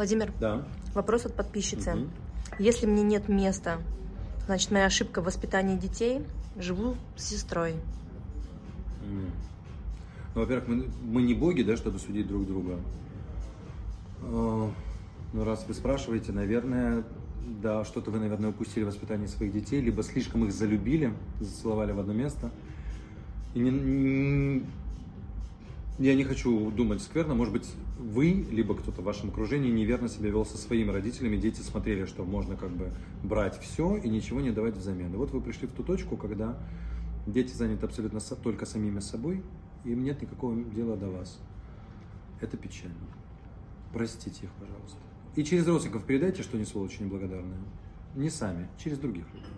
Владимир, Да. вопрос от подписчицы. Мгм. Если мне нет места, значит, моя ошибка в воспитании детей, живу с сестрой. Ну, во-первых, мы, мы не боги, да, чтобы судить друг друга. Э, Ну, раз вы спрашиваете, наверное, да, что-то вы, наверное, упустили в воспитании своих детей, либо слишком их залюбили, зацеловали в одно место. И не- я не хочу думать скверно, может быть, вы, либо кто-то в вашем окружении неверно себя вел со своими родителями, дети смотрели, что можно как бы брать все и ничего не давать взамен. И вот вы пришли в ту точку, когда дети заняты абсолютно со- только самими собой, и им нет никакого дела до вас. Это печально. Простите их, пожалуйста. И через родственников передайте, что они сволочи неблагодарные. Не сами, через других людей.